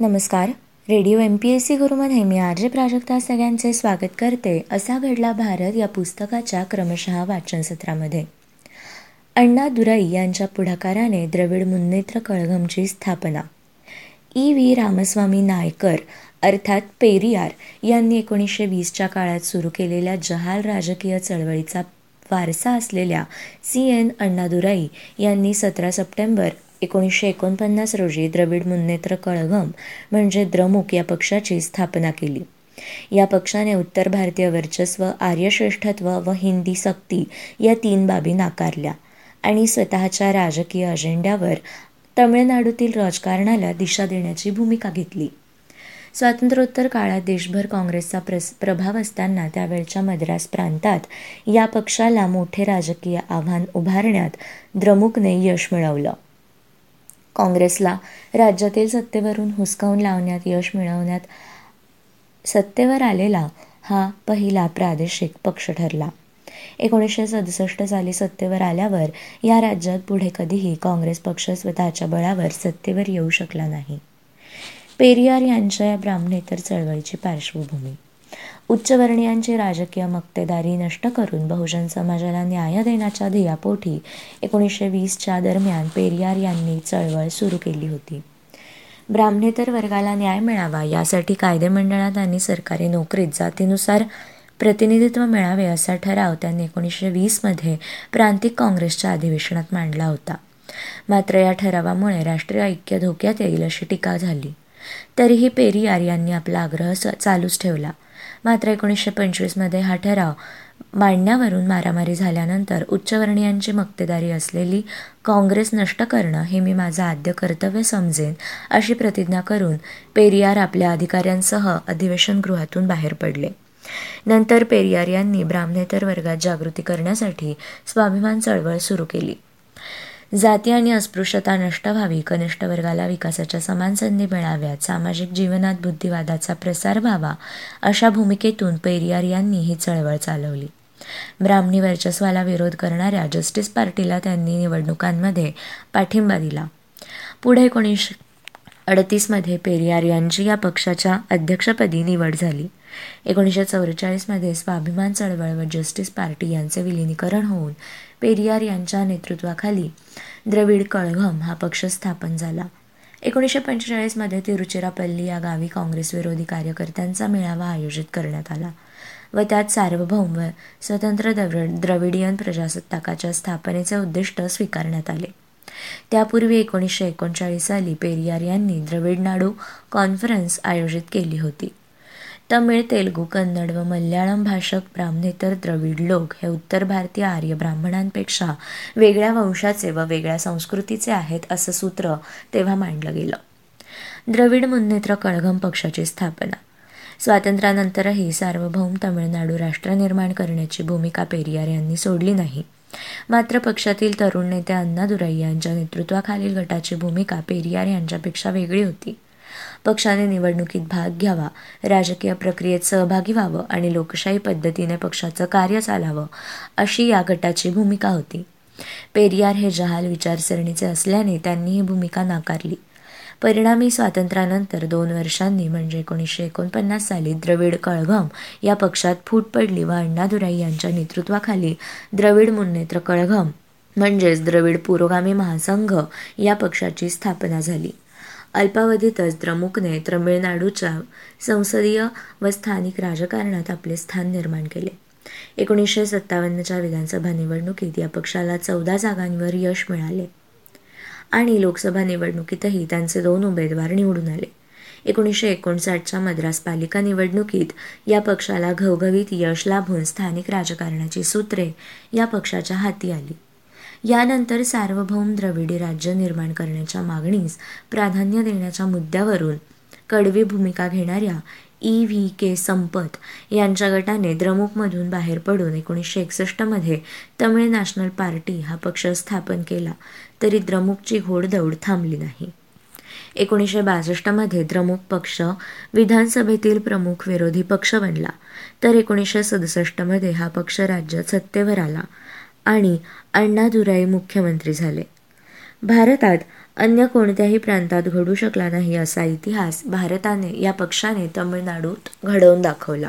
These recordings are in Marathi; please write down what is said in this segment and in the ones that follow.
नमस्कार. Radio M P S C गुरुमध्ये मी आर जे प्राजक्ता सगळ्यांचे स्वागत करते. असा घडला भारत या पुस्तकाच्या क्रमशः वाचन सत्रामध्ये. अण्णा दुराई यांच्या पुढाकाराने द्रविड मुन्नेत्र कळघमची स्थापना. ई. व्ही. रामस्वामी नायकर अर्थात पेरियार यांनी एकोणीसशे वीसच्या काळात सुरू केलेल्या जहाल राजकीय चळवळीचा वारसा असलेल्या सी. एन. अण्णादुराई यांनी सतरा सप्टेंबर एकोणीसशे एकोणपन्नास रोजी द्रविड मुन्नेत्र कळघम म्हणजे द्रमुक या पक्षाची स्थापना केली. या पक्षाने उत्तर भारतीय वर्चस्व आर्यश्रेष्ठत्व व हिंदी सक्ती या तीन बाबी नाकारल्या आणि स्वतःच्या राजकीय अजेंड्यावर तमिळनाडूतील राजकारणाला दिशा देण्याची भूमिका घेतली. स्वातंत्र्योत्तर काळात देशभर काँग्रेसचा प्रस प्रभाव असताना त्यावेळच्या मद्रास प्रांतात या पक्षाला मोठे राजकीय आव्हान उभारण्यात द्रमुकने यश मिळवलं. काँग्रेसला. राज्यातील सत्तेवरून हुसकावून लावण्यात यश मिळवण्यात सत्तेवर आलेला हा पहिला प्रादेशिक पक्ष ठरला. एकोणीसशे सदुसष्ट साली सत्तेवर आल्यावर या राज्यात पुढे कधीही काँग्रेस पक्ष स्वतःच्या बळावर सत्तेवर येऊ शकला नाही. पेरियार यांच्या या ब्राह्मणेतर चळवळीची पार्श्वभूमी. उच्चवर्णीयांची राजकीय मक्तेदारी नष्ट करून बहुजन समाजाला न्याय देण्याच्या ध्येयापोटी एकोणीसशे वीसच्या दरम्यान पेरियार यांनी चळवळ सुरू केली होती. ब्राह्मणेतर वर्गाला न्याय मिळावा यासाठी कायदेमंडळात आणि सरकारी नोकरीत जातीनुसार प्रतिनिधित्व मिळावे असा ठराव त्यांनी एकोणीसशे वीसमध्ये प्रांतिक काँग्रेसच्या अधिवेशनात मांडला होता. मात्र या ठरावामुळे राष्ट्रीय ऐक्य धोक्यात येईल अशी टीका झाली. तरीही पेरियार यांनी आपला आग्रह चालूच ठेवला. मात्र एकोणीसशे पंचवीसमध्ये हा ठराव मांडण्यावरून मारामारी झाल्यानंतर उच्चवर्णीयांची मक्तेदारी असलेली काँग्रेस नष्ट करणं हे मी माझं आद्य कर्तव्य समजेन अशी प्रतिज्ञा करून पेरियार आपल्या अधिकाऱ्यांसह अधिवेशनगृहातून बाहेर पडले. नंतर पेरियार यांनी ब्राह्मणेतर वर्गात जागृती करण्यासाठी स्वाभिमान चळवळ सुरू केली. जाती आणि अस्पृश्यता नष्ट व्हावी. कनिष्ठ वर्गाला विकासाच्या समान संधी मिळाव्यात. सामाजिक जीवनात बुद्धिवादाचा प्रसार व्हावा अशा भूमिकेतून पेरियार यांनी ही चळवळ चालवली. ब्राह्मणी वर्चस्वाला विरोध करणाऱ्या जस्टिस पार्टीला त्यांनी निवडणुकांमध्ये पाठिंबा दिला. पुढे एकोणीसशे अडतीसमध्ये पेरियार यांची या पक्षाच्या अध्यक्षपदी निवड झाली. एकोणीसशे चौवेचाळीसमध्ये स्वाभिमान चळवळ व जस्टिस पार्टी यांचे विलिनीकरण होऊन पेरियार यांच्या नेतृत्वाखाली द्रविड कळघम हा पक्ष स्थापन झाला. एकोणीसशे पंचेचाळीसमध्ये तिरुचिरापल्ली या गावी काँग्रेसविरोधी कार्यकर्त्यांचा मेळावा आयोजित करण्यात आला व त्यात सार्वभौम व स्वतंत्र द्रविडियन प्रजासत्ताकाच्या स्थापनेचे उद्दिष्ट स्वीकारण्यात आले. त्यापूर्वी एकोणीसशे एकोणचाळीस साली पेरियार यांनी द्रविड नाडू कॉन्फरन्स आयोजित केली होती. तमिळ तेलुगू कन्नड व मल्याळम भाषक ब्राह्मणेतर द्रविड लोक. हे उत्तर भारतीय आर्य ब्राह्मणांपेक्षा वेगळ्या वंशाचे व वेगळ्या संस्कृतीचे आहेत असं सूत्र तेव्हा मांडलं गेलं. द्रविड मुन्नेत्र कळघम पक्षाची स्थापना. स्वातंत्र्यानंतरही सार्वभौम तमिळनाडू राष्ट्र निर्माण करण्याची भूमिका पेरियार यांनी सोडली नाही. मात्र पक्षातील तरुण नेते अण्णा दुराई यांच्या नेतृत्वाखालील गटाची भूमिका पेरियार यांच्यापेक्षा वेगळी होती. पक्षाने निवडणुकीत भाग घ्यावा. राजकीय प्रक्रियेत सहभागी व्हावं आणि लोकशाही पद्धतीने पक्षाचं कार्य चालावं अशी या गटाची भूमिका होती. पेरियार हे जहाल विचारसरणीचे असल्याने त्यांनी ही भूमिका नाकारली. परिणामी स्वातंत्र्यानंतर दोन वर्षांनी म्हणजे एकोणीसशे एकोणपन्नास साली द्रविड कळघम या पक्षात फूट पडली व अण्णादुराई यांच्या नेतृत्वाखाली द्रविड मुन्नेत्र कळघम म्हणजेच द्रविड पुरोगामी महासंघ या पक्षाची स्थापना झाली. अल्पावधीतच द्रमुकने तमिळनाडूच्या संसदीय व स्थानिक राजकारणात आपले स्थान निर्माण केले. एकोणीसशे सत्तावन्नच्या विधानसभा निवडणुकीत या पक्षाला चौदा जागांवर यश मिळाले. आणि लोकसभा निवडणुकीतही त्यांचे दोन उमेदवार निवडून आले. एकोणीसशे एकोणसाठच्या मद्रास पालिका निवडणुकीत या पक्षाला घवघवीत यश लाभून स्थानिक राजकारणाची सूत्रे या पक्षाच्या हाती आली. यानंतर सार्वभौम द्रविडी राज्य निर्माण करण्याच्या मागणीस प्राधान्य देण्याच्या मुद्द्यावरून कडवी भूमिका घेणाऱ्या ई व्ही के संपत यांच्या गटाने द्रमुकमधून बाहेर पडून एकोणीसशे एकसष्टमध्ये तमिळ नॅशनल पार्टी हा पक्ष स्थापन केला तरी द्रमुकची घोडदौड थांबली नाही. एकोणीसशे बासष्टमध्ये द्रमुक पक्ष विधानसभेतील प्रमुख विरोधी पक्ष बनला तर एकोणीसशे सदुसष्टमध्ये हा पक्ष राज्यात सत्तेवर आला. आणि अण्णादुराई मुख्यमंत्री झाले. भारतात अन्य कोणत्याही प्रांतात घडू शकला नाही असा इतिहास भारताने या पक्षाने तमिळनाडूत घडवून दाखवला.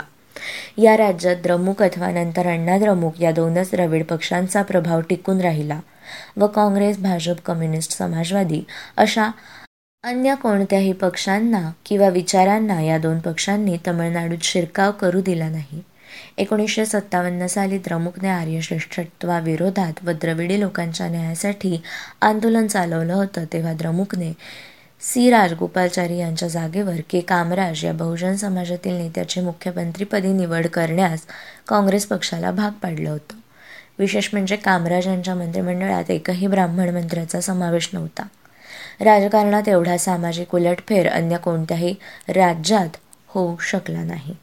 या राज्यात द्रमुक अथवा नंतर अण्णा द्रमुक या दोनच द्रविड पक्षांचा प्रभाव टिकून राहिला व काँग्रेस भाजप कम्युनिस्ट समाजवादी अशा अन्य कोणत्याही पक्षांना किंवा विचारांना या दोन पक्षांनी तमिळनाडूत शिरकाव करू दिला नाही. एकोणीसशे सत्तावन्न साली द्रमुकने आर्यश्रेष्ठत्वाविरोधात व द्रविडी लोकांच्या न्यायासाठी आंदोलन चालवलं होतं तेव्हा द्रमुकने सी. राजगोपालचारी यांच्या जागेवर के. कामराज या बहुजन समाजातील नेत्याची मुख्यमंत्रीपदी निवड करण्यास काँग्रेस पक्षाला भाग पाडलं होतं. विशेष म्हणजे कामराज यांच्या मंत्रिमंडळात एकही ब्राह्मण मंत्र्याचा समावेश नव्हता. राजकारणात एवढा सामाजिक उलटफेर अन्य कोणत्याही राज्यात होऊ शकला नाही.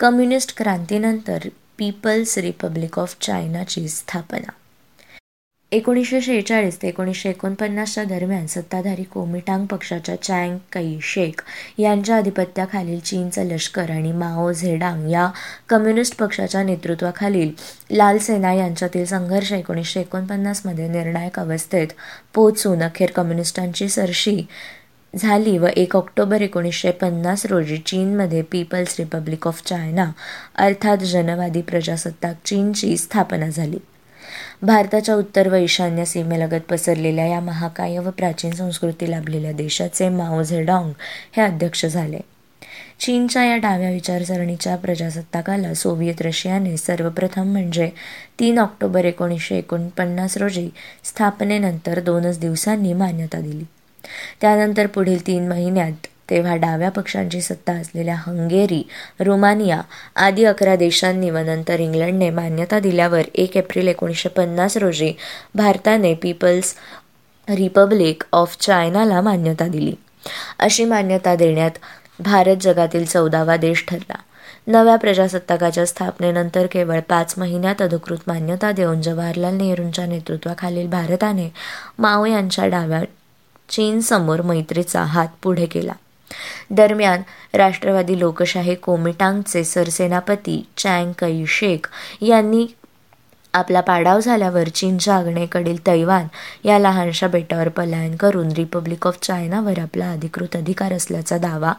कम्युनिस्ट क्रांतीनंतर पीपल्स रिपब्लिक ऑफ चायनाची स्थापना. एकोणीसशे शेहेचाळीस ते एकोणीसशे एकोणपन्नासच्या दरम्यान सत्ताधारी कोमिटांग पक्षाच्या चँग कै शेख यांच्या अधिपत्याखालील चीनचं लष्कर आणि माओ झेडांग या कम्युनिस्ट पक्षाच्या नेतृत्वाखालील लाल सेना यांच्यातील संघर्ष एकोणीसशे एकोणपन्नासमध्ये निर्णायक अवस्थेत पोचून अखेर कम्युनिस्टांची सरशी झाली व एक ऑक्टोबर एकोणीसशे पन्नास रोजी चीनमध्ये पीपल्स रिपब्लिक ऑफ चायना अर्थात जनवादी प्रजासत्ताक चीनची स्थापना झाली. भारताच्या उत्तर व ईशान्य सीमेलगत पसरलेल्या या महाकाय व प्राचीन संस्कृती लाभलेल्या देशाचे माओ झेडॉंग हे अध्यक्ष झाले. चीनच्या या डाव्या विचारसरणीच्या प्रजासत्ताकाला सोव्हिएत रशियाने सर्वप्रथम म्हणजे तीन ऑक्टोबर एकोणीसशे एकोणपन्नास रोजी स्थापनेनंतर दोनच दिवसांनी मान्यता दिली. त्यानंतर पुढील तीन महिन्यात तेव्हा डाव्या पक्षांची सत्ता असलेल्या हंगेरी रोमानिया आदी अकरा देशांनी व नंतर इंग्लंडने मान्यता दिल्यावर एक एप्रिल एकोणीसशे पन्नास रोजी भारताने पीपल्स रिपब्लिक ऑफ चायनाला मान्यता दिली. अशी मान्यता देण्यात भारत जगातील चौदावा देश ठरला. नव्या प्रजासत्ताकाच्या स्थापनेनंतर केवळ पाच महिन्यात अधिकृत मान्यता देऊन जवाहरलाल नेहरूंच्या नेतृत्वाखालील भारताने माओ यांच्या डाव्या चीनसमोर मैत्रीचा हात पुढे केला. दरम्यान राष्ट्रवादी लोकशाही कोमिटांगचे सरसेनापती चँग कई शेख यांनी आपला पाडाव झाल्यावर चीनच्या आग्नेकडील तैवान या लहानशा बेटावर पलायन करून रिपब्लिक ऑफ चायनावर आपला अधिकृत अधिकार असल्याचा दावा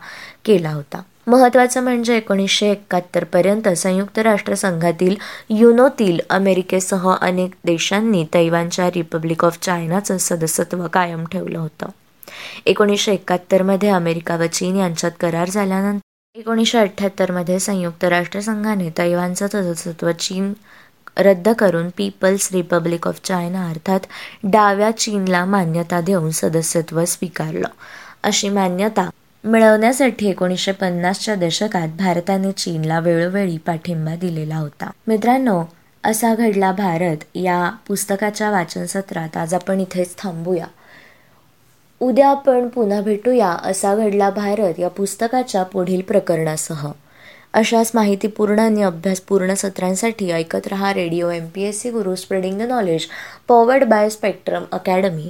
केला होता. महत्त्वाचं म्हणजे एकोणीसशे एकाहत्तरपर्यंत संयुक्त राष्ट्रसंघातील युनोतील अमेरिकेसह अनेक देशांनी तैवानच्या रिपब्लिक ऑफ चायनाचं सदस्यत्व कायम ठेवलं होतं. एकोणीसशे एकाहत्तरमध्ये अमेरिका व चीन यांच्यात करार झाल्यानंतर एकोणीसशे अठ्ठ्याहत्तरमध्ये संयुक्त राष्ट्रसंघाने तैवानचं सदस्यत्व चीन रद्द करून पीपल्स रिपब्लिक ऑफ चायना अर्थात डाव्या चीनला मान्यता देऊन सदस्यत्व स्वीकारलं. अशी मान्यता मिळवण्यासाठी एकोणीसशे पन्नासच्या दशकात भारताने चीनला वेळोवेळी पाठिंबा दिलेला होता. मित्रांनो असा घडला भारत. या पुस्तकाच्या वाचन सत्रात आज आपण इथेच थांबूया. उद्या आपण पुन्हा भेटूया. असा घडला भारत या पुस्तकाच्या पुढील प्रकरणासह. अशाच माहितीपूर्ण आणि अभ्यासपूर्ण सत्रांसाठी ऐकत रहा radio M P S C Guru spreading the knowledge powered by Spectrum Academy